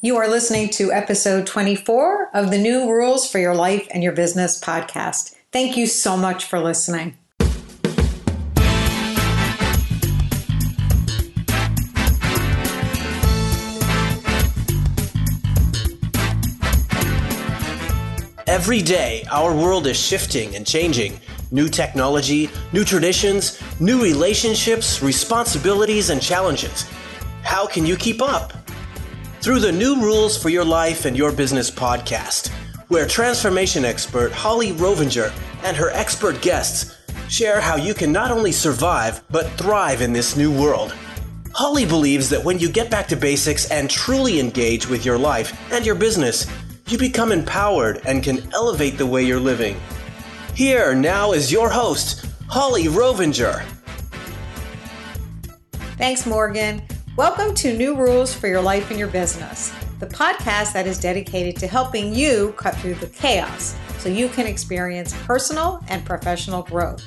You are listening to episode 24 of the New Rules for Your Life and Your Business podcast. Thank you so much for listening. Every day, our world is shifting and changing. New technology, new traditions, new relationships, responsibilities, and challenges. How can you keep up? Through the New Rules for Your Life and Your Business podcast, where transformation expert Holli Rovenger and her expert guests share how you can not only survive, but thrive in this new world. Holli believes that when you get back to basics and truly engage with your life and your business, you become empowered and can elevate the way you're living. Here now is your host, Holli Rovenger. Thanks, Morgan. Welcome to New Rules for Your Life and Your Business, the podcast that is dedicated to helping you cut through the chaos so you can experience personal and professional growth.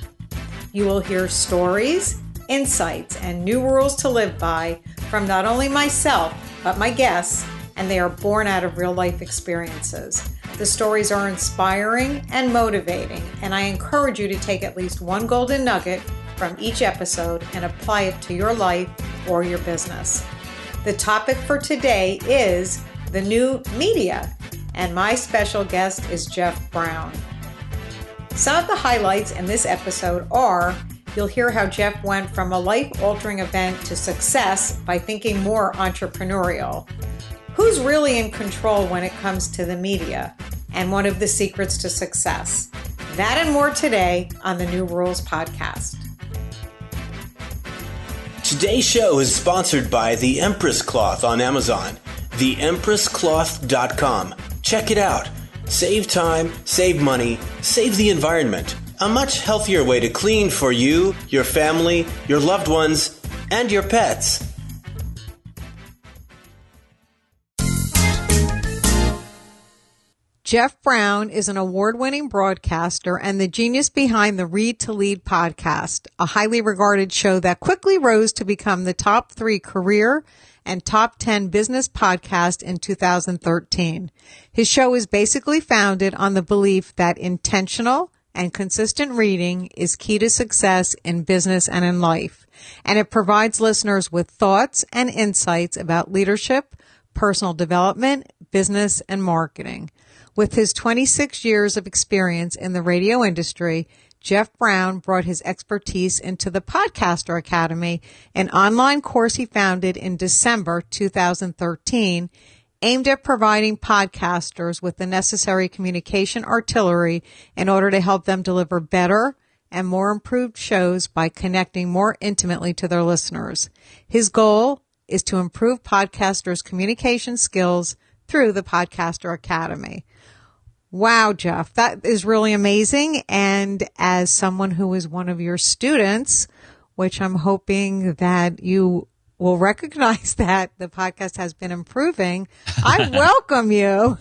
You will hear stories, insights, and new rules to live by from not only myself, but my guests and they are born out of real life experiences. The stories are inspiring and motivating, and I encourage you to take at least one golden nugget from each episode and apply it to your life or your business. The topic for today is the new media, and my special guest is Jeff Brown. Some of the highlights in this episode are you'll hear how Jeff went from a life altering event to success by thinking more entrepreneurial. Who's really in control when it comes to the media? And one of the secrets to success. That and more today on the New Rules podcast. Today's show is sponsored by the Empress Cloth on Amazon, theempresscloth.com. Check it out. Save time, save money, save the environment. A much healthier way to clean for you, your family, your loved ones, and your pets. Jeff Brown is an award winning broadcaster and the genius behind the Read to Lead podcast, a highly regarded show that quickly rose to become the top three career and top 10 business podcast in 2013. His show is basically founded on the belief that intentional and consistent reading is key to success in business and in life. And it provides listeners with thoughts and insights about leadership, personal development, business, and marketing. With his 26 years of experience in the radio industry, Jeff Brown brought his expertise into the Podcaster Academy, an online course he founded in December 2013 aimed at providing podcasters with the necessary communication artillery in order to help them deliver better and more improved shows by connecting more intimately to their listeners. His goal is to improve podcasters' communication skills through the Podcaster Academy. Wow, Jeff, that is really amazing. And as someone who is one of your students, which I'm hoping that you will recognize that the podcast has been improving, I welcome you.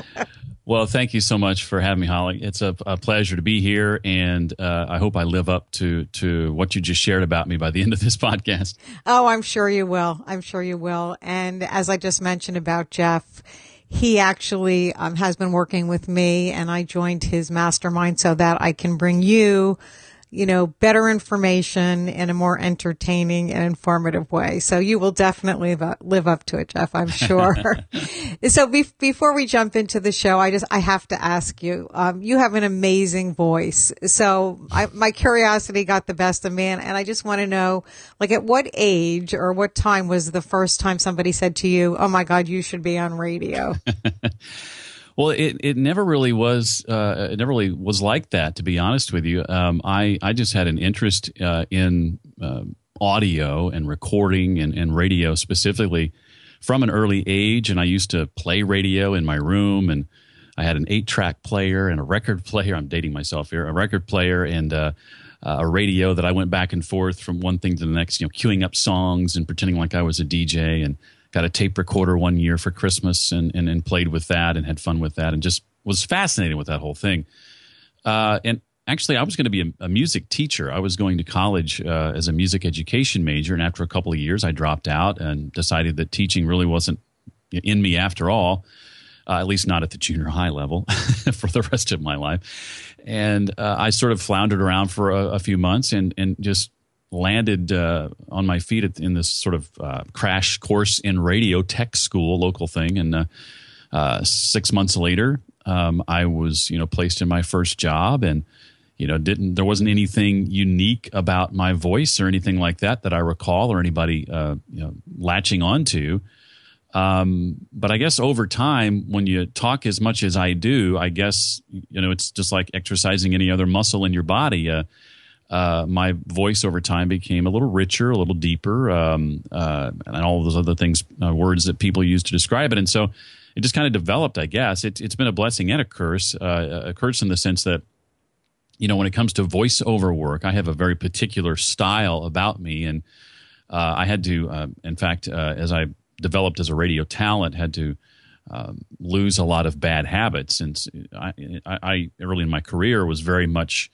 well, thank you so much for having me, Holli. It's a, a pleasure to be here, and uh, I hope I live up to to what you just shared about me by the end of this podcast. Oh, I'm sure you will. I'm sure you will. And as I just mentioned about Jeff, he actually um, has been working with me and I joined his mastermind so that I can bring you you know, better information in a more entertaining and informative way. So you will definitely live up to it, Jeff, I'm sure. so be- before we jump into the show, I just, I have to ask you, um, you have an amazing voice. So I, my curiosity got the best of me and, and I just want to know, like at what age or what time was the first time somebody said to you, Oh my God, you should be on radio? Well, it, it never really was. Uh, it never really was like that, to be honest with you. Um, I I just had an interest uh, in uh, audio and recording and, and radio specifically from an early age, and I used to play radio in my room, and I had an eight track player and a record player. I'm dating myself here. A record player and uh, a radio that I went back and forth from one thing to the next. You know, queuing up songs and pretending like I was a DJ and got a tape recorder one year for Christmas and, and, and played with that and had fun with that and just was fascinated with that whole thing. Uh, and actually, I was going to be a, a, music teacher. I was going to college uh, as a music education major, and after a couple of years, I dropped out and decided that teaching really wasn't in me after all. Uh, at least not at the junior high level for the rest of my life. And uh, I sort of floundered around for a, a, few months and, and just landed uh, on my feet in this sort of uh, crash course in radio tech school, local thing. And uh, uh, six months later, um, I was you know placed in my first job and you know didn't there wasn't anything unique about my voice or anything like that that I recall or anybody uh, you know latching onto. Um, but I guess over time, when you talk as much as I do, I guess you know it's just like exercising any other muscle in your body. Uh, my voice over time became a little richer, a little deeper, um, uh, and all those other things, uh, words that people use to describe it. And so it just kind of developed, I guess. It, has been a blessing and a curse. Uh, a curse in the sense that you know, when it comes to voiceover work, I have a very particular style about me, and uh, I had to, in fact, as I developed as a radio talent, had to um, lose a lot of bad habits. And I, I, early in my career was very much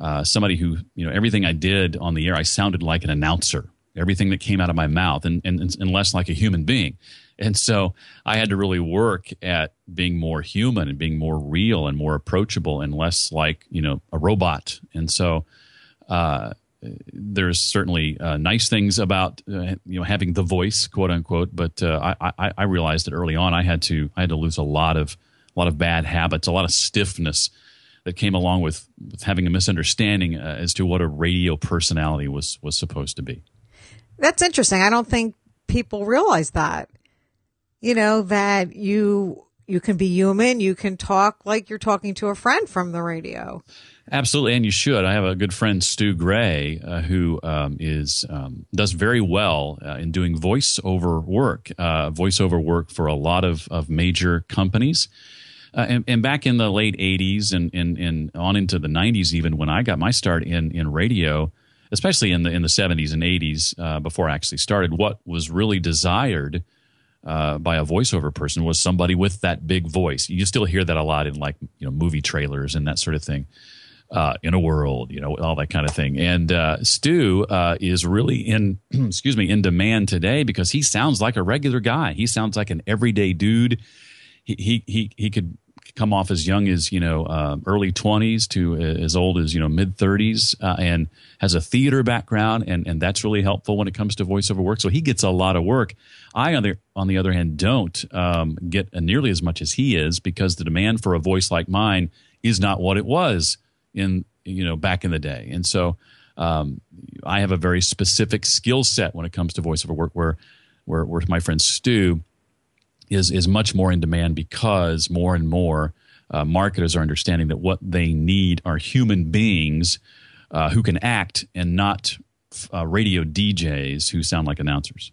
uh, somebody who, you know, everything I did on the air, I sounded like an announcer. Everything that came out of my mouth, and, and, and less like a human being. And so I had to really work at being more human and being more real and more approachable and less like, you know, a robot. And so, uh, there's certainly uh, nice things about uh, you know having the voice, quote unquote. But uh, I, I, realized that early on I had to I had to lose a lot of a lot of bad habits, a lot of stiffness that came along with, with having a misunderstanding uh, as to what a radio personality was was supposed to be. That's interesting. I don't think people realize that you know, that you, you can be human. You can talk like you're talking to a friend from the radio. Absolutely, and you should. I have a good friend, Stu Gray, uh, who um, is um, does very well uh, in doing voiceover work, uh, voiceover work for a lot of, of major companies. Uh, and, and, back in the late '80s and, and, and on into the '90s, even when I got my start in in radio, especially in the in the '70s and '80s, uh, before I actually started, what was really desired uh, by a voiceover person was somebody with that big voice. You still hear that a lot in like you know movie trailers and that sort of thing. Uh, in a world, you know, all that kind of thing. And uh, Stu uh, is really in, excuse me, in demand today because he sounds like a regular guy. He sounds like an everyday dude. He he he, he could come off as young as you know uh, early 20s to as old as you know mid 30s uh, and has a theater background and and that's really helpful when it comes to voiceover work. So he gets a lot of work. I on the on the other hand don't um, get nearly as much as he is because the demand for a voice like mine is not what it was in you know back in the day. And so um, i have a very specific skill set when it comes to voiceover work where where, where my friend stu is is much more in demand because more and more uh, marketers are understanding that what they need are human beings uh, who can act and not uh, radio DJs who sound like announcers.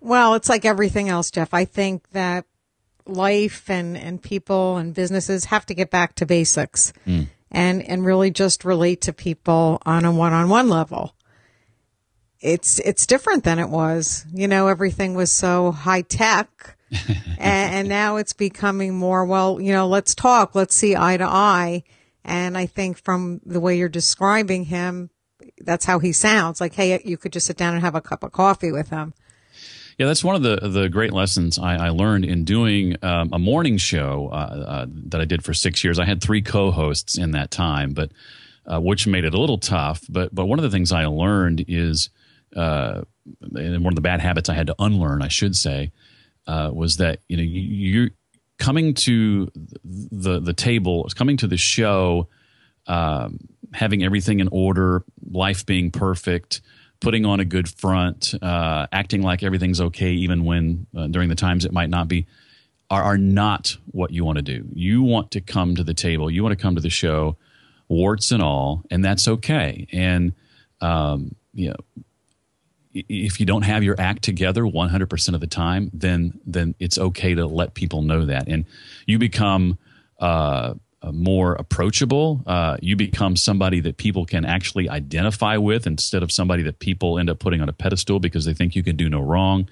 Well, it's like everything else, Jeff. I think that life and, and people and businesses have to get back to basics mm. and, and really just relate to people on a one on one level. It's, it's different than it was. You know, everything was so high tech and, and now it's becoming more, well, you know, let's talk, let's see eye to eye. And I think from the way you're describing him, that's how he sounds. Like, hey, you could just sit down and have a cup of coffee with him. Yeah, that's one of the the great lessons I, I learned in doing um, a morning show uh, uh, that I did for six years. I had three co-hosts in that time, but uh, which made it a little tough. But but one of the things I learned is, uh, and one of the bad habits I had to unlearn, I should say, uh, was that you know you, are coming to the the table, coming to the show, um, having everything in order, life being perfect, putting on a good front, uh, acting like everything's okay, even when uh, during the times it might not be, are, are not what you want to do. You want to come to the table, you want to come to the show, warts and all, and that's okay. And um, you know, if you don't have your act together 100% of the time, then then it's okay to let people know that, and you become uh, more approachable. Uh, you become somebody that people can actually identify with instead of somebody that people end up putting on a pedestal because they think you can do no wrong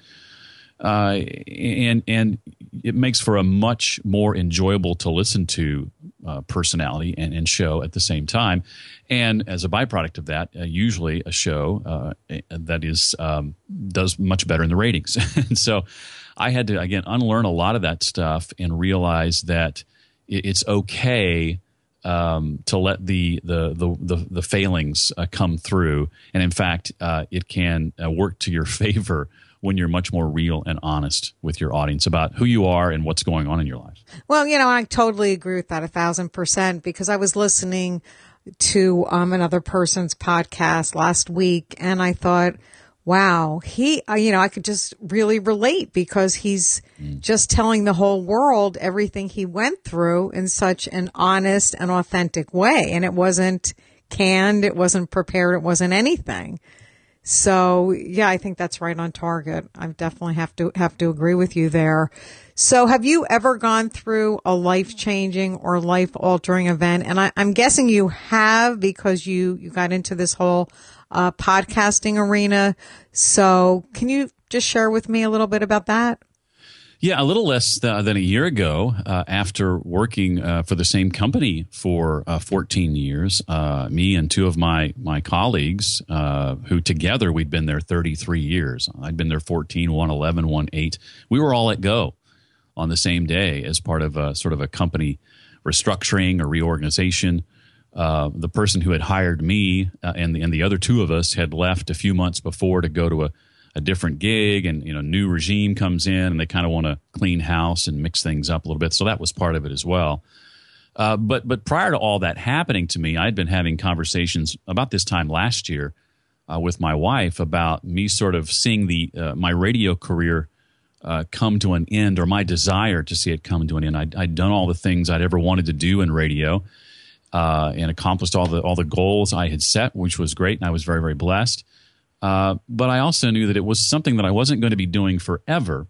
uh, and and it makes for a much more enjoyable to listen to uh, personality and, and, show at the same time. And as a byproduct of that, uh, usually a show uh, that is um, does much better in the ratings. and so, I had to again unlearn a lot of that stuff and realize that it's okay um, to let the the the the, the failings uh, come through, and in fact, uh, it can uh, work to your favor when you're much more real and honest with your audience about who you are and what's going on in your life. Well, you know, I totally agree with that a thousand percent because I was listening to um, another person's podcast last week, and I thought wow, he, uh, you know, I could just really relate because he's mm. just telling the whole world everything he went through in such an honest and authentic way. And it wasn't canned. It wasn't prepared. It wasn't anything. So yeah, I think that's right on target. I definitely have to have to agree with you there. So have you ever gone through a life changing or life altering event? And I, am guessing you have because you, you got into this whole uh, podcasting arena. So can you just share with me a little bit about that? Yeah, a little less than a year ago, uh, after working uh, for the same company for uh, 14 years, uh, me and two of my my colleagues, uh, who together we'd been there 33 years. I'd been there 14, one 11, one 8. We were all let go on the same day as part of a sort of a company restructuring or reorganization. Uh, the person who had hired me uh, and the and the other two of us had left a few months before to go to a, a different gig, and you know, new regime comes in, and they kind of want to clean house and mix things up a little bit. So that was part of it as well. Uh, but but prior to all that happening to me, I'd been having conversations about this time last year uh, with my wife about me sort of seeing the uh, my radio career. Uh, come to an end, or my desire to see it come to an end. I'd, I'd done all the things I'd ever wanted to do in radio, uh, and accomplished all the all the goals I had set, which was great, and I was very very blessed. Uh, but I also knew that it was something that I wasn't going to be doing forever.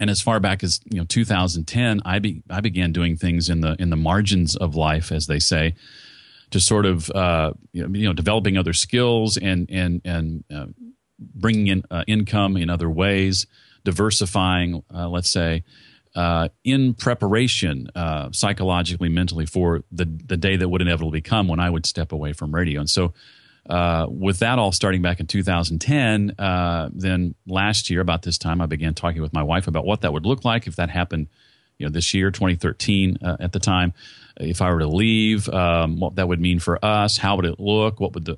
And as far back as you know, 2010, I be, I began doing things in the in the margins of life, as they say, to sort of uh, you, know, developing other skills and and and uh, bringing in uh, income in other ways, diversifying, uh, let's say, uh, in preparation uh, psychologically, mentally for the, the day that would inevitably come when I would step away from radio. And so, uh, with that all starting back in 2010, uh, then last year, about this time, I began talking with my wife about what that would look like if that happened, you know, this year, 2013, uh, at the time. If I were to leave, um, what that would mean for us, how would it look, what would the,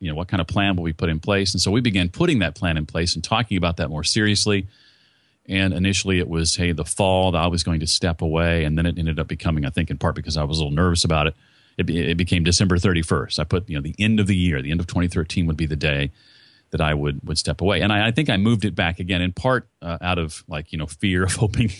you know, what kind of plan would we put in place? And so we began putting that plan in place and talking about that more seriously. And initially it was, hey, the fall that I was going to step away. And then it ended up becoming, I think, in part because I was a little nervous about it, it, it became December 31st. I put, you know, the end of the year, the end of 2013 would be the day that I would would step away. And I, I think I moved it back again in part uh, out of like you know fear of hoping.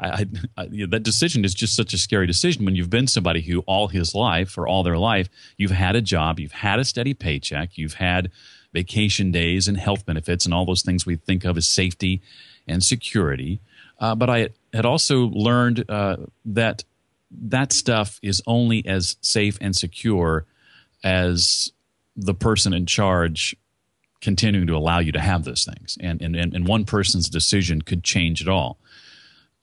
I, I, you know, that decision is just such a scary decision when you've been somebody who all his life or all their life you've had a job, you've had a steady paycheck, you've had vacation days and health benefits and all those things we think of as safety and security. Uh, but I had also learned uh, that that stuff is only as safe and secure as the person in charge continuing to allow you to have those things. And, and, and one person's decision could change it all.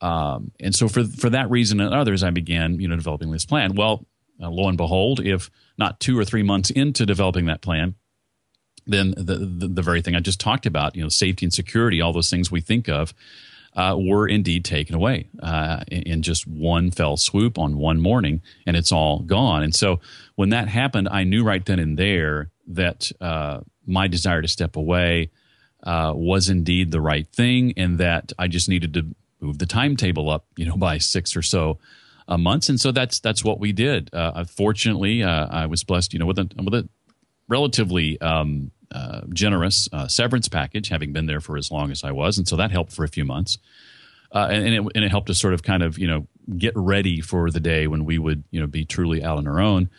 Um, and so for, for that reason and others, I began, you know, developing this plan. Well, uh, lo and behold, if not two or three months into developing that plan, then the, the, the very thing I just talked about, you know, safety and security, all those things we think of, uh, were indeed taken away uh, in just one fell swoop on one morning, and it's all gone. And so when that happened, I knew right then and there that uh, my desire to step away uh, was indeed the right thing, and that I just needed to move the timetable up, you know, by six or so uh, months. And so that's that's what we did. Uh, fortunately, I was blessed, you know, with a with a relatively um, uh, generous uh, severance package, having been there for as long as I was, and so that helped for a few months. Uh, and, and, it, and it helped us sort of kind of you know get ready for the day when we would you know be truly out on our own.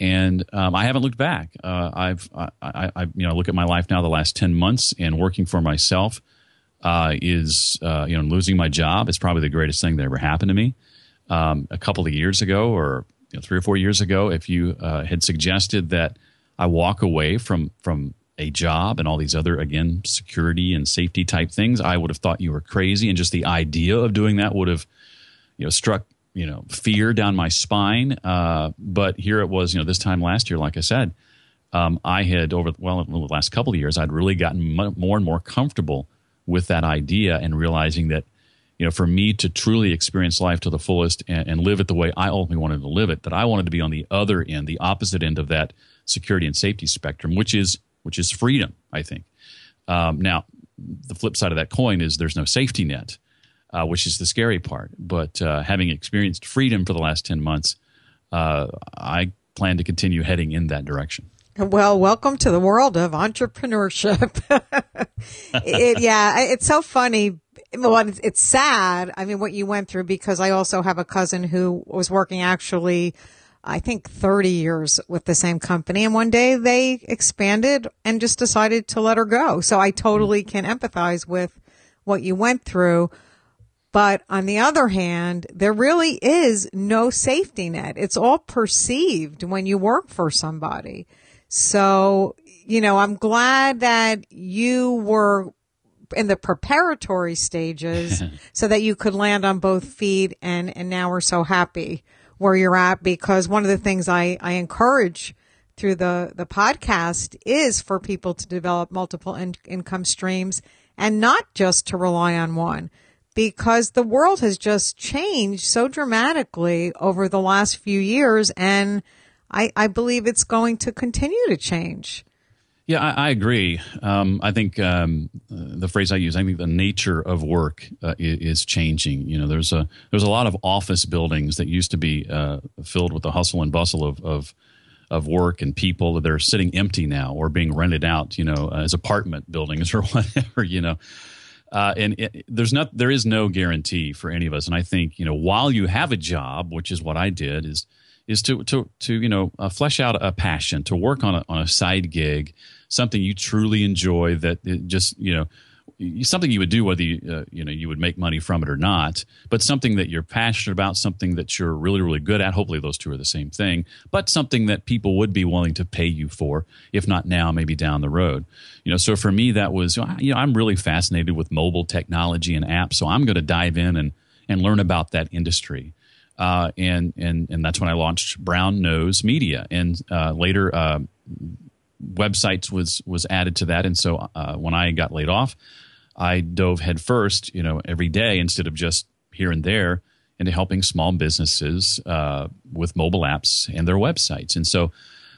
And um, I haven't looked back. Uh, I've I, I, I, you know look at my life now the last ten months and working for myself uh, is uh, you know losing my job is probably the greatest thing that ever happened to me. Um, a couple of years ago, or you know, three or four years ago, if you had suggested that I walk away from from a job and all these other again security and safety type things i would have thought you were crazy. And just the idea of doing that would have you know struck you know fear down my spine. Uh, but here it was you know this time last year like i said um, i had over well in the last couple of years i'd really gotten more and more comfortable with that idea and realizing that you know, for me to truly experience life to the fullest and, and, live it the way I ultimately wanted to live it, that I wanted to be on the other end, the opposite end of that security and safety spectrum, which is which is freedom. I think. Um, now, the flip side of that coin is there's no safety net, uh, which is the scary part. But uh, having experienced freedom for the last ten months, uh, I plan to continue heading in that direction. Well, welcome to the world of entrepreneurship. it, yeah, it's so funny well, it's sad. I mean, what you went through because I also have a cousin who was working actually, I think 30 years with the same company. And one day they expanded and just decided to let her go. So I totally can empathize with what you went through. But on the other hand, there really is no safety net. It's all perceived when you work for somebody. So, you know, I'm glad that you were in the preparatory stages so that you could land on both feet and and now we're so happy where you're at because one of the things I I encourage through the the podcast is for people to develop multiple in, income streams and not just to rely on one because the world has just changed so dramatically over the last few years and I, I believe it's going to continue to change. Yeah, I, I agree. Um, I think um, the phrase I use, I think the nature of work uh, is, changing. You know, there's a there's a lot of office buildings that used to be uh, filled with the hustle and bustle of, of of work and people that are sitting empty now or being rented out. You know, as apartment buildings or whatever. You know. Uh, and it, there's not, there is no guarantee for any of us. And I think, you know, while you have a job, which is what I did, is is to to to you know uh, flesh out a passion, to work on a on a side gig, something you truly enjoy that just you know something you would do whether you, uh, you know you would make money from it or not but something that you're passionate about something that you're really really good at. Hopefully those two are the same thing but something that people would be willing to pay you for if not now maybe down the road. You know so for me that was you know i'm really fascinated with mobile technology and apps so i'm going to dive in and and learn about that industry. Uh, and and and that's when I launched Brown Nose Media, and uh, later uh, websites was was added to that. And so uh, when I got laid off, I dove headfirst, you know, every day instead of just here and there into helping small businesses uh, with mobile apps and their websites. And so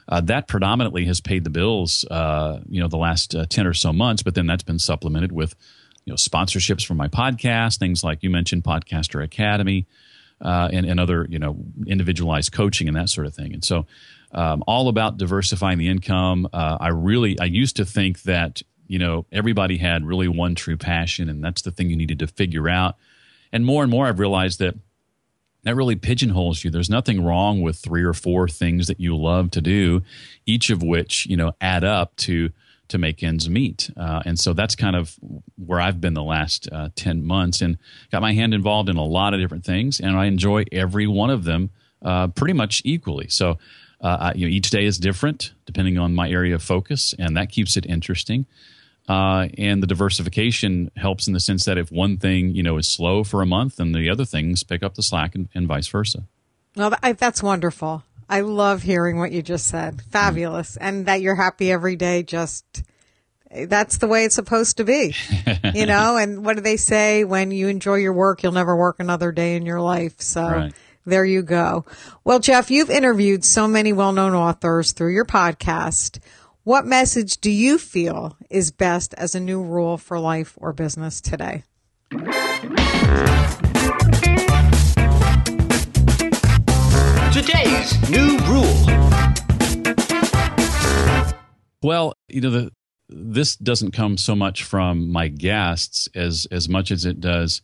uh, that predominantly has paid the bills, uh, you know, the last uh, ten or so months. But then that's been supplemented with, you know, sponsorships for my podcast, things like you mentioned, Podcaster Academy. Uh, and, and other, you know, individualized coaching and that sort of thing. And so, um, all about diversifying the income. Uh, I really, I used to think that you know everybody had really one true passion, and that's the thing you needed to figure out. And more and more, I've realized that that really pigeonholes you. There's nothing wrong with three or four things that you love to do, each of which you know add up to to make ends meet. Uh, and so that's kind of where I've been the last uh, 10 months and got my hand involved in a lot of different things. And I enjoy every one of them uh, pretty much equally. So uh, you know, each day is different depending on my area of focus, and that keeps it interesting. Uh, and the diversification helps in the sense that if one thing you know is slow for a month, then the other things pick up the slack, and, and vice versa. Well, that's wonderful. I love hearing what you just said. Fabulous, mm-hmm. and that you're happy every day. Just that's the way it's supposed to be, you know. And what do they say? When you enjoy your work, you'll never work another day in your life. So. Right there you go. Well, Jeff, you've interviewed so many well-known authors through your podcast. What message do you feel is best as a new rule for life or business today? Today's new rule. Well, you know, the, this doesn't come so much from my guests as as much as it does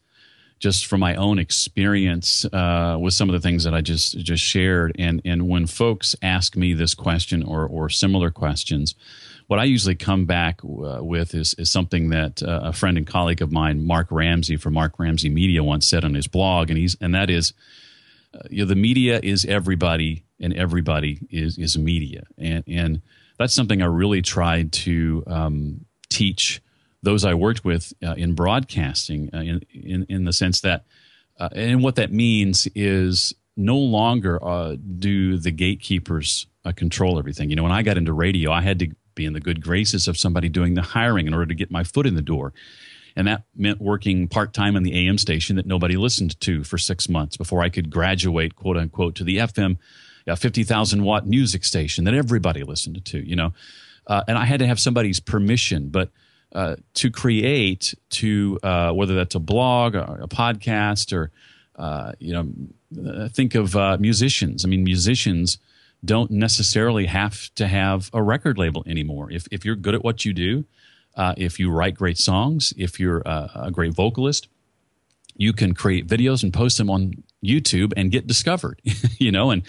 just from my own experience uh, with some of the things that I just just shared. And and when folks ask me this question or or similar questions, what I usually come back uh, with is is something that uh, a friend and colleague of mine, Mark Ramsey from Mark Ramsey Media, once said on his blog, and he's and that is, uh, you know, the media is everybody, and everybody is is media, and and that's something I really tried to um, teach those I worked with uh, in broadcasting, uh, in, in, in the sense that, uh, and what that means is no longer uh, do the gatekeepers uh, control everything. You know, when I got into radio, I had to be in the good graces of somebody doing the hiring in order to get my foot in the door. And that meant working part time on the AM station that nobody listened to for six months before I could graduate, quote unquote, to the FM, a 50,000 watt music station that everybody listened to, you know. Uh, and I had to have somebody's permission, but uh, to create, to uh, whether that's a blog or a podcast or, uh, you know, think of uh, musicians. I mean, musicians don't necessarily have to have a record label anymore. If, if you're good at what you do, uh, if you write great songs, if you're a, a great vocalist, you can create videos and post them on YouTube and get discovered, you know, and,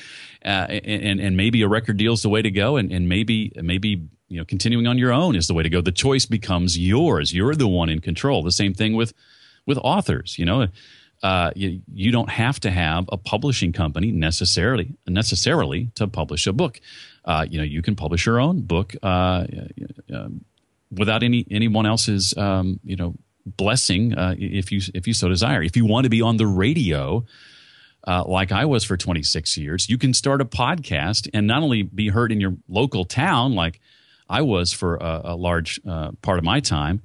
uh, and, and maybe a record deal is the way to go. And, and maybe, maybe, you know, continuing on your own is the way to go. The choice becomes yours. You're the one in control. The same thing with, with authors, you know, uh, you, you don't have to have a publishing company necessarily necessarily to publish a book. Uh, you know, you can publish your own book uh, uh without any anyone else's um, you know blessing uh, if you if you so desire. If you want to be on the radio. Uh, like I was for 26 years, you can start a podcast and not only be heard in your local town, like I was for a, a large part of my time,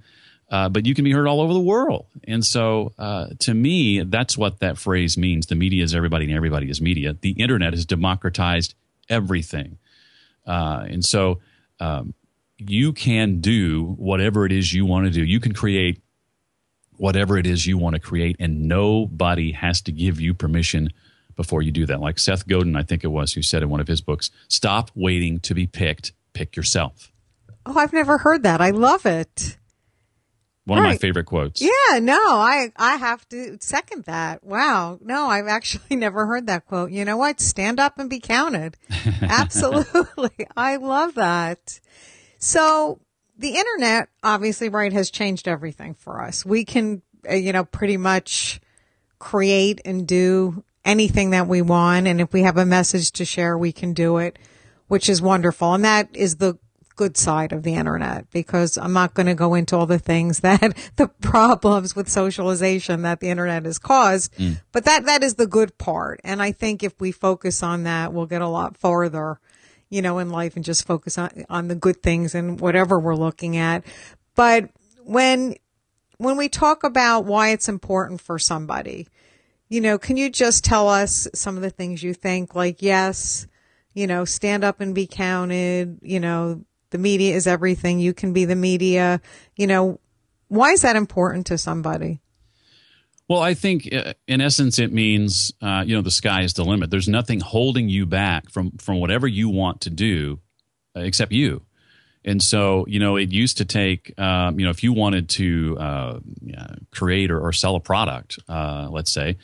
uh, but you can be heard all over the world. And so, uh, to me, that's what that phrase means. The media is everybody and everybody is media. The internet has democratized everything. Uh, and so, um, you can do whatever it is you want to do. You can create whatever it is you want to create, and nobody has to give you permission before you do that. Like Seth Godin, I think it was, who said in one of his books, stop waiting to be picked, pick yourself. Oh, I've never heard that. I love it. One of my favorite quotes. Yeah, no, I I have to second that. Wow. No, I've actually never heard that quote. You know what? Stand up and be counted. Absolutely. I love that. So, the internet obviously right has changed everything for us. We can uh, you know pretty much create and do anything that we want and if we have a message to share, we can do it, which is wonderful. And that is the good side of the internet because I'm not going to go into all the things that the problems with socialization that the internet has caused. Mm. But that, that is the good part. And I think if we focus on that, we'll get a lot farther, you know, in life and just focus on, on the good things and whatever we're looking at. But when, when we talk about why it's important for somebody, you know, can you just tell us some of the things you think? Like, yes, you know, stand up and be counted, you know, the media is everything. You can be the media. You know, why is that important to somebody? Well, I think uh, in essence it means uh, you know the sky is the limit. There's nothing holding you back from from whatever you want to do, uh, except you. And so you know it used to take um, you know if you wanted to uh, create or, or, sell a product, uh, let's say.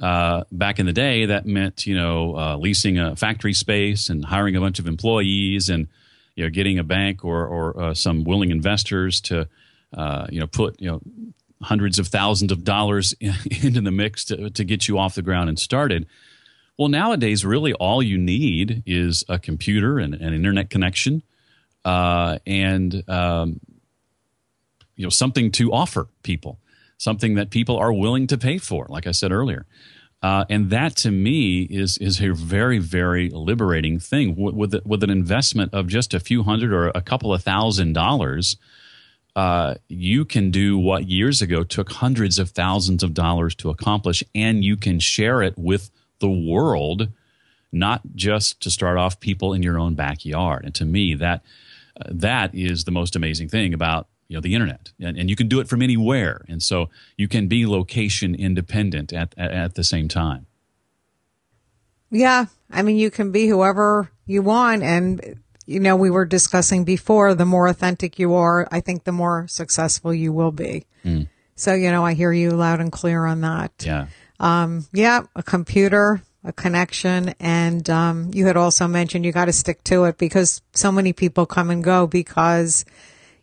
Uh, back in the day, that meant you know leasing a factory space and hiring a bunch of employees and you know, getting a bank or, or uh, some willing investors to, uh, you know, put, you know, hundreds of thousands of dollars into the mix to, to get you off the ground and started. Well, nowadays, really all you need is a computer and an internet connection uh, and, um, you know, something to offer people, something that people are willing to pay for, like I said earlier. Uh, and that to me is is a very very liberating thing with with, with an investment of just a few hundred or a couple of thousand dollars. Uh, you can do what years ago took hundreds of thousands of dollars to accomplish, and you can share it with the world, not just to start off people in your own backyard. And to me, that that is the most amazing thing about you know the internet. And, and you can do it from anywhere. And so you can be location independent at, at, at the same time. Yeah. I mean you can be whoever you want. And you know we were discussing before the more authentic you are i think the more successful you will be. Mm. so you know i hear you loud and clear on that. Yeah. Um yeah a computer a connection and um you had also mentioned you got to stick to it because so many people come and go because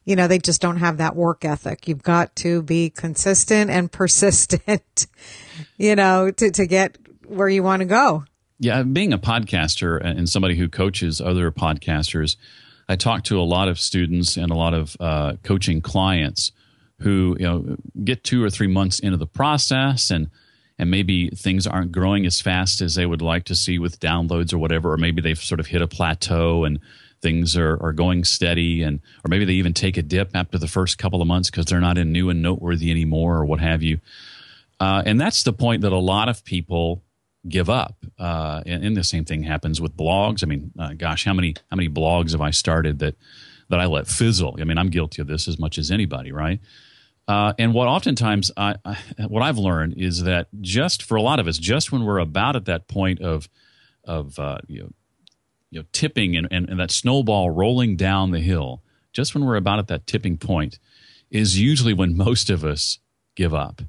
you know, they just don't have that work ethic. You've got to be consistent and persistent, you know, to, to get where you want to go. Yeah, being a podcaster and somebody who coaches other podcasters, I talk to a lot of students and a lot of uh, coaching clients who you know get two or three months into the process and and maybe things aren't growing as fast as they would like to see with downloads or whatever, or maybe they've sort of hit a plateau and things are, are going steady and or maybe they even take a dip after the first couple of months because they're not in new and noteworthy anymore or what have you. Uh, and that's the point that a lot of people give up uh, and, and, the same thing happens with blogs. I mean uh, gosh how many how many blogs have i started that that i let fizzle? I mean i'm guilty of this as much as anybody right? Uh, and what oftentimes I, I, what I've learned is that just for a lot of us, just when we're about at that point of of uh, you know, you know tipping and, and, and, that snowball rolling down the hill, just when we're about at that tipping point, is usually when most of us give up.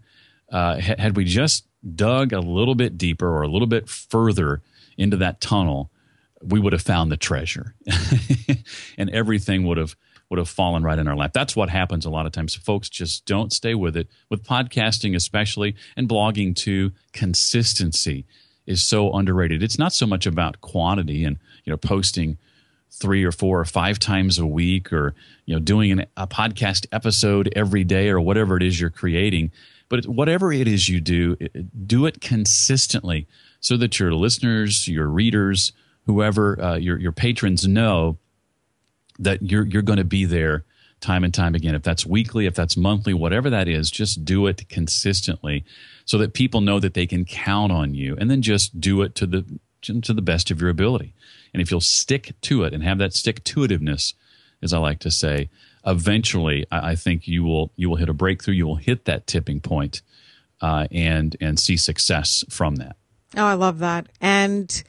Uh, had we just dug a little bit deeper or a little bit further into that tunnel, we would have found the treasure, and everything would have would have fallen right in our lap. That's what happens a lot of times. Folks just don't stay with it. With podcasting, especially, and blogging too, consistency is so underrated. It's not so much about quantity and you know posting three or four or five times a week or you know doing an, a podcast episode every day or whatever it is you're creating but whatever it is you do do it consistently so that your listeners your readers whoever uh, your, your patrons know that you're you're going to be there time and time again. If that's weekly, if that's monthly, whatever that is, just do it consistently so that people know that they can count on you and then just do it to the to the best of your ability. And if you'll stick to it and have that stick to itiveness, as I like to say, eventually I, think you will you will hit a breakthrough. You will hit that tipping point, uh, and and see success from that. Oh, I love that. And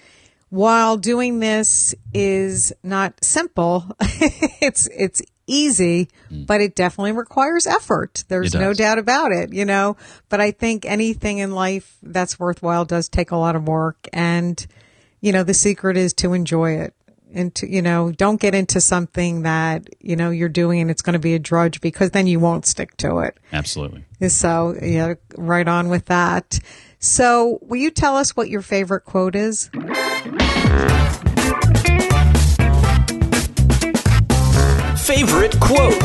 while doing this is not simple, it's it's easy, mm. but it definitely requires effort. There's no doubt about it, you know. But I think anything in life that's worthwhile does take a lot of work and you know, the secret is to enjoy it. And to, you know, don't get into something that, you know, you're doing and it's going to be a drudge because then you won't stick to it. Absolutely. So, yeah, right on with that. So, will you tell us what your favorite quote is? Favorite quote?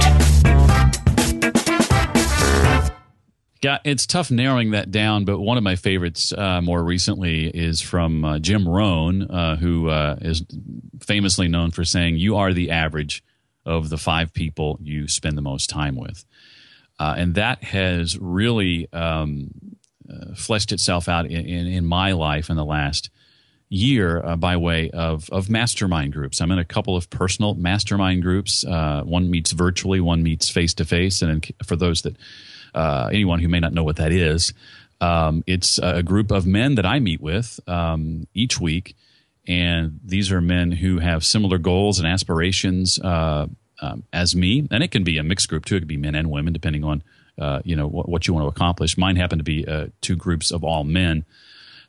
Yeah, it's tough narrowing that down, but one of my favorites uh, more recently is from uh, Jim Rohn, uh, who uh, is famously known for saying, You are the average of the five people you spend the most time with. Uh, and that has really um, uh, fleshed itself out in, in, in, my life in the last year uh, by way of, of mastermind groups. I'm in a couple of personal mastermind groups. Uh, one meets virtually, one meets face to face. And for those that, uh, anyone who may not know what that is, um, it's a group of men that I meet with um, each week. And these are men who have similar goals and aspirations uh, um, as me. And it can be a mixed group too. It could be men and women, depending on uh, you know what, what, you want to accomplish. Mine happen to be uh, two groups of all men,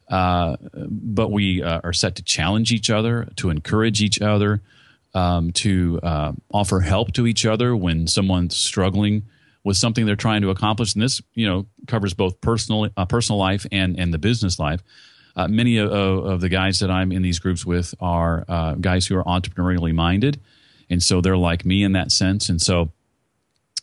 uh, but we uh, are set to challenge each other, to encourage each other, um, to uh, offer help to each other when someone's struggling with something they're trying to accomplish. And this, you know, covers both personal personal life and and the business life. many of, of, the guys that I'm in these groups with are guys who are entrepreneurially minded, and so they're like me in that sense. And so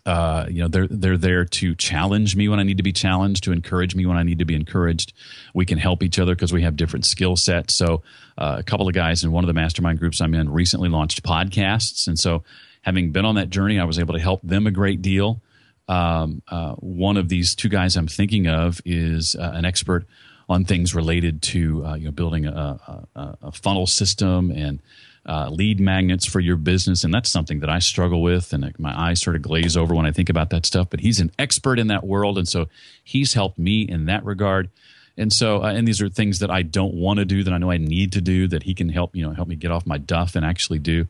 uh, you know they're they're there to challenge me when I need to be challenged, to encourage me when I need to be encouraged. We can help each other because we have different skill sets. So uh, a couple of guys in one of the mastermind groups I'm in recently launched podcasts, and so having been on that journey, I was able to help them a great deal. Um, uh, one of these two guys I'm thinking of is uh, an expert on things related to uh, you know building a, a, a funnel system and uh, lead magnets for your business. And that's something that I struggle with. And my eyes sort of glaze over when I think about that stuff. But he's an expert in that world. And so he's helped me in that regard. And so, uh, and these are things that I don't want to do that I know I need to do that he can help, you know, help me get off my duff and actually do.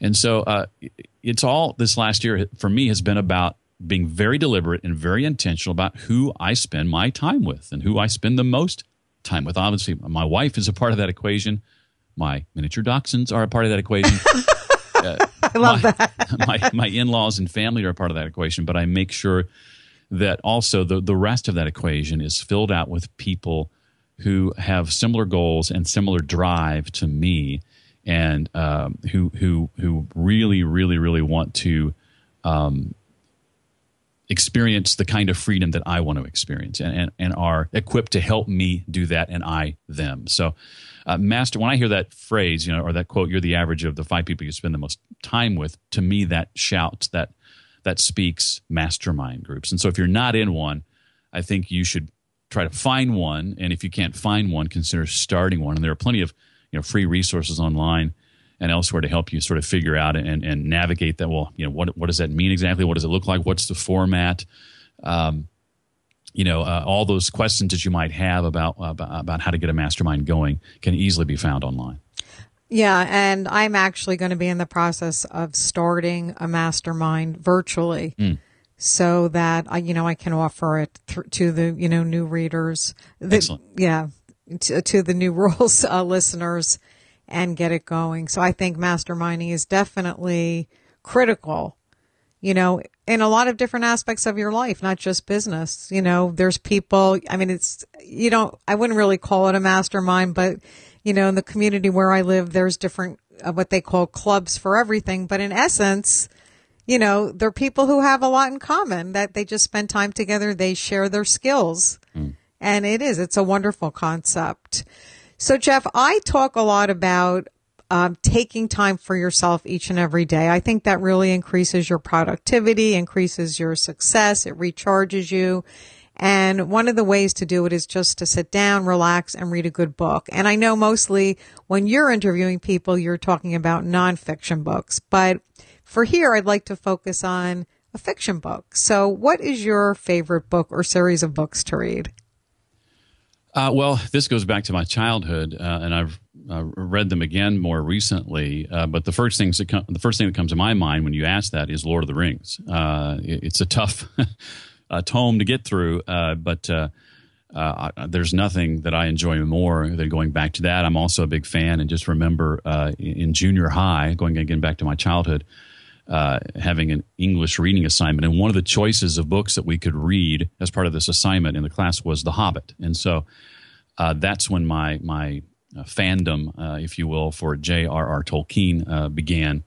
And so, uh, it's all this last year for me has been about being very deliberate and very intentional about who I spend my time with and who I spend the most time with. Obviously, my wife is a part of that equation. My miniature dachshunds are a part of that equation. uh, I love my, that. my my in laws and family are a part of that equation, but I make sure that also the the rest of that equation is filled out with people who have similar goals and similar drive to me, and um, who who who really really really want to um, experience the kind of freedom that I want to experience and, and, and are equipped to help me do that and I them. So, uh, master, when I hear that phrase, you know, or that quote, you're the average of the five people you spend the most time with, to me, that shouts, that, that speaks mastermind groups. And so if you're not in one, I think you should try to find one. And if you can't find one, consider starting one. And there are plenty of, you know, free resources online and elsewhere to help you sort of figure out and, and navigate that. Well, you know, what, what does that mean exactly? What does it look like? What's the format? Um, you know, uh, all those questions that you might have about, about, about how to get a mastermind going can easily be found online. Yeah, and I'm actually going to be in the process of starting a mastermind virtually. Mm. So that I, you know, I can offer it th- to the, you know, new readers. The, Excellent. Yeah, to, to the new rules uh, listeners and get it going. So I think masterminding is definitely critical, you know, in a lot of different aspects of your life, not just business. You know, there's people, I mean, it's, you don't, I wouldn't really call it a mastermind, but, you know, in the community where I live, there's different, uh, what they call clubs for everything. But in essence, you know, they're people who have a lot in common that they just spend time together. They share their skills. Mm. And it is, it's a wonderful concept. So, Jeff, I talk a lot about um, taking time for yourself each and every day. I think that really increases your productivity, increases your success, it recharges you. And one of the ways to do it is just to sit down, relax, and read a good book. And I know mostly when you're interviewing people, you're talking about nonfiction books. But for here, I'd like to focus on a fiction book. So, what is your favorite book or series of books to read? Uh, well, this goes back to my childhood, uh, and I've uh, read them again more recently. Uh, but the first things that the first thing that comes to my mind when you ask that is Lord of the Rings. Uh, it, it's a tough tome to get through, uh, but there's nothing that I enjoy more than going back to that. I'm also a big fan, and just remember in junior high, going again back to my childhood. Uh, having an English reading assignment. And one of the choices of books that we could read as part of this assignment in the class was The Hobbit. And so uh, that's when my my uh, fandom, uh, if you will, for J.R.R. Tolkien uh, began.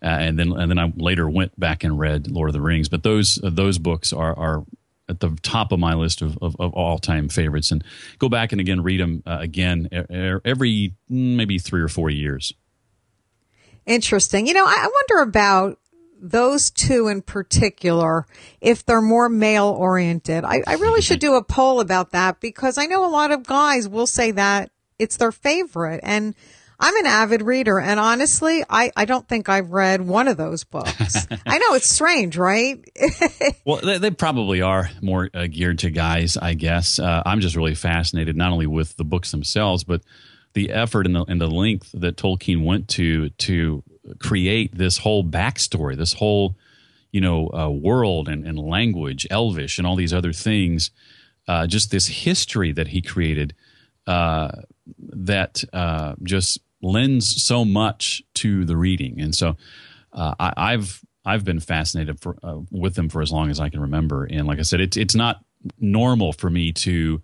and then and then I later went back and read Lord of the Rings. But those those books are are at the top of my list of, of, of all time favorites. And go back and again read them again every mm, maybe three or four years. Interesting. You know, I wonder about those two in particular, if they're more male oriented. I, I really should do a poll about that because I know a lot of guys will say that it's their favorite. And I'm an avid reader, and honestly, I, I don't think I've read one of those books. I know it's strange, right? well, they, they, probably are more uh, geared to guys, I guess. Uh, I'm just really fascinated not only with the books themselves, but the effort and the, and the length that Tolkien went to to create this whole backstory, this whole you know uh, world and, and, language, Elvish, and all these other things. Uh, just this history that he created uh, that uh, just lends so much to the reading, and so uh, I, have I've been fascinated for, uh, with them for as long as I can remember. And like I said, it's it's not normal for me to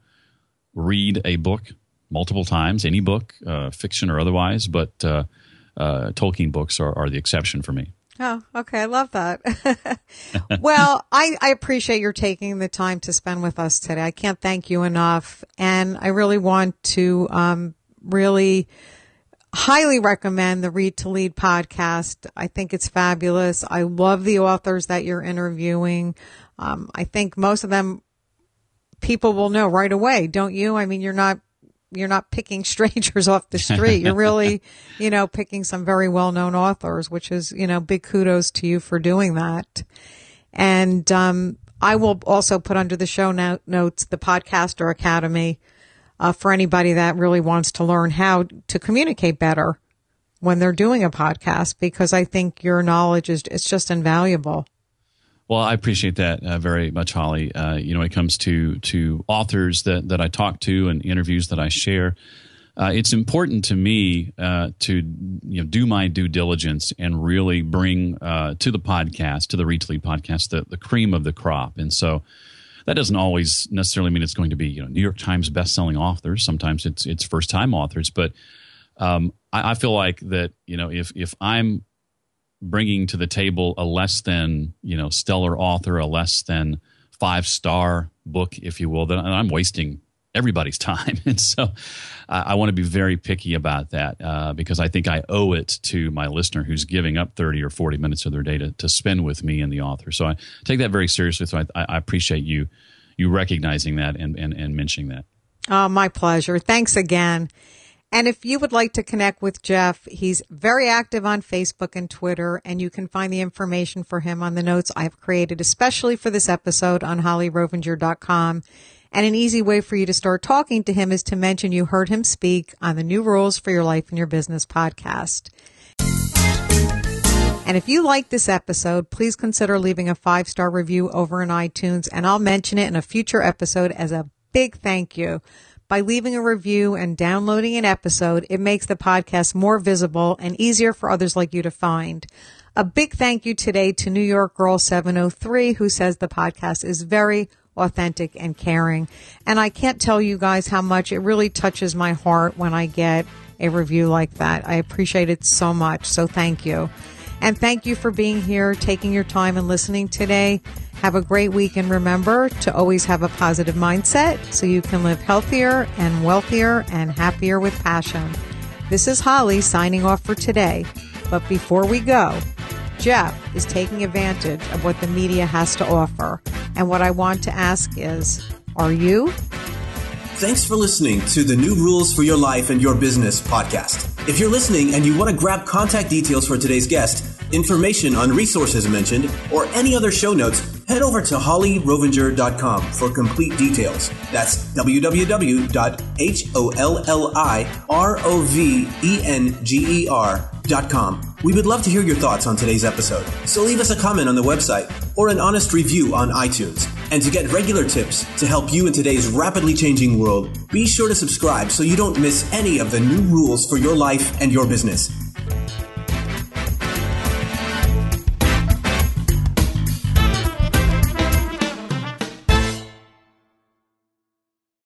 read a book multiple times, any book, uh, fiction or otherwise, but uh, uh, Tolkien books are, are the exception for me. Oh, okay. I love that. well, I, I appreciate your taking the time to spend with us today. I can't thank you enough. And I really want to, um, really highly recommend the Read to Lead podcast. I think it's fabulous. I love the authors that you're interviewing. Um, I think most of them people will know right away, don't you? I mean, you're not you're not picking strangers off the street. You're really, you know, picking some very well-known authors, which is, you know, big kudos to you for doing that. And, um, I will also put under the show notes the Podcaster Academy uh, for anybody that really wants to learn how to communicate better when they're doing a podcast, because I think your knowledge is it's just invaluable. Well, I appreciate that uh, very much, Holli. Uh, you know, when it comes to to authors that that I talk to and interviews that I share, uh, it's important to me uh, to you know do my due diligence and really bring uh, to the podcast, to the Read to Lead podcast, the the cream of the crop. And so that doesn't always necessarily mean it's going to be you know New York Times best-selling authors. Sometimes it's it's first-time authors, but um, I, I feel like that you know if if I'm bringing to the table a less than you know stellar author, a less than five star book, if you will, then I'm wasting everybody's time. And so I, I want to be very picky about that uh, because I think I owe it to my listener who's giving up 30 or 40 minutes of their day to, to spend with me and the author. So I take that very seriously. So I, I appreciate you you recognizing that and, and, and mentioning that. Oh, my pleasure. Thanks again. And if you would like to connect with Jeff, he's very active on Facebook and Twitter, and you can find the information for him on the notes I've created especially for this episode on hollirovenger.com. And an easy way for you to start talking to him is to mention you heard him speak on the New Rules for Your Life and Your Business podcast. And if you like this episode, please consider leaving a five star review over in iTunes, and I'll mention it in a future episode as a big thank you. By leaving a review and downloading an episode, it makes the podcast more visible and easier for others like you to find. A big thank you today to New York Girl 703 who says the podcast is very authentic and caring. And I can't tell you guys how much it really touches my heart when I get a review like that. I appreciate it so much. So thank you. And thank you for being here, taking your time and listening today. Have a great week and remember to always have a positive mindset so you can live healthier and wealthier and happier with passion. This is Holli signing off for today. But before we go, Jeff is taking advantage of what the media has to offer. And what I want to ask is, are you? Thanks for listening to the New Rules for Your Life and Your Business podcast. If you're listening and you want to grab contact details for today's guest, information on resources mentioned, or any other show notes, head over to hollirovenger.com for complete details. That's www.hollirovenger.com. We would love to hear your thoughts on today's episode, so leave us a comment on the website or an honest review on iTunes. And to get regular tips to help you in today's rapidly changing world, be sure to subscribe so you don't miss any of the new rules for your life and your business.